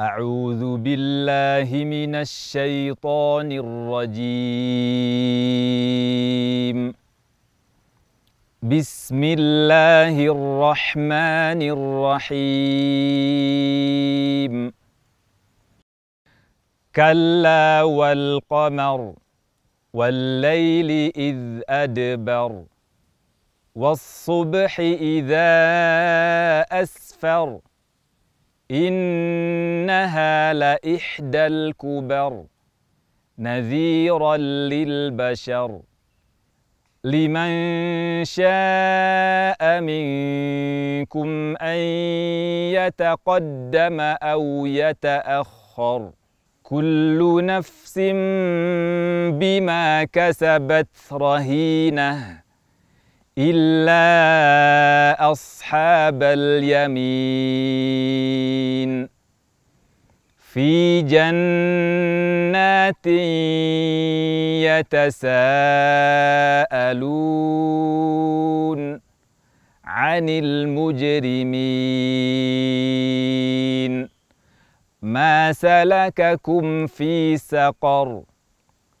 أعوذ بالله من الشيطان الرجيم. بسم الله الرحمن الرحيم. كلا والقمر والليل إذ أدبر والصبح إذا أسفر إنها لإحدى الكبر نذيرا للبشر. لمن شاء منكم أن يتقدم أو يتأخر. كل نفس بما كسبت رهينة. إلا أصحاب اليمين. في جنات يتساءلون عن المجرمين. ما سلككم في سقر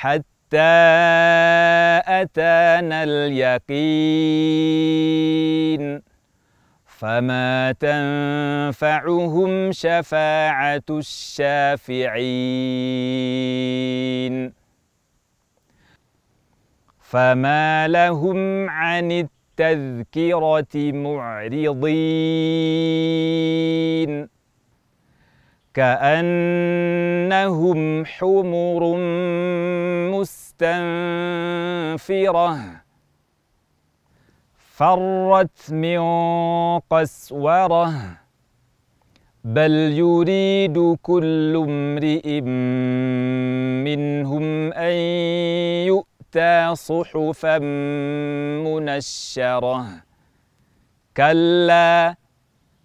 حتى أتانا اليقين. فما تنفعهم شفاعة الشافعين. فما لهم عن التذكرة معرضين. كأنهم حمر مستنفرة فرت من قسورة بل يريد كل امرئ منهم أن يؤتى صحفا منشرة. كلا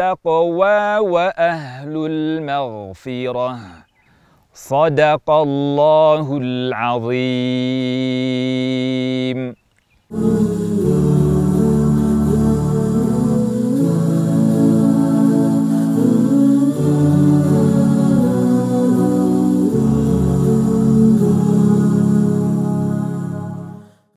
التقوى وأهل المغفرة. صدق الله العظيم.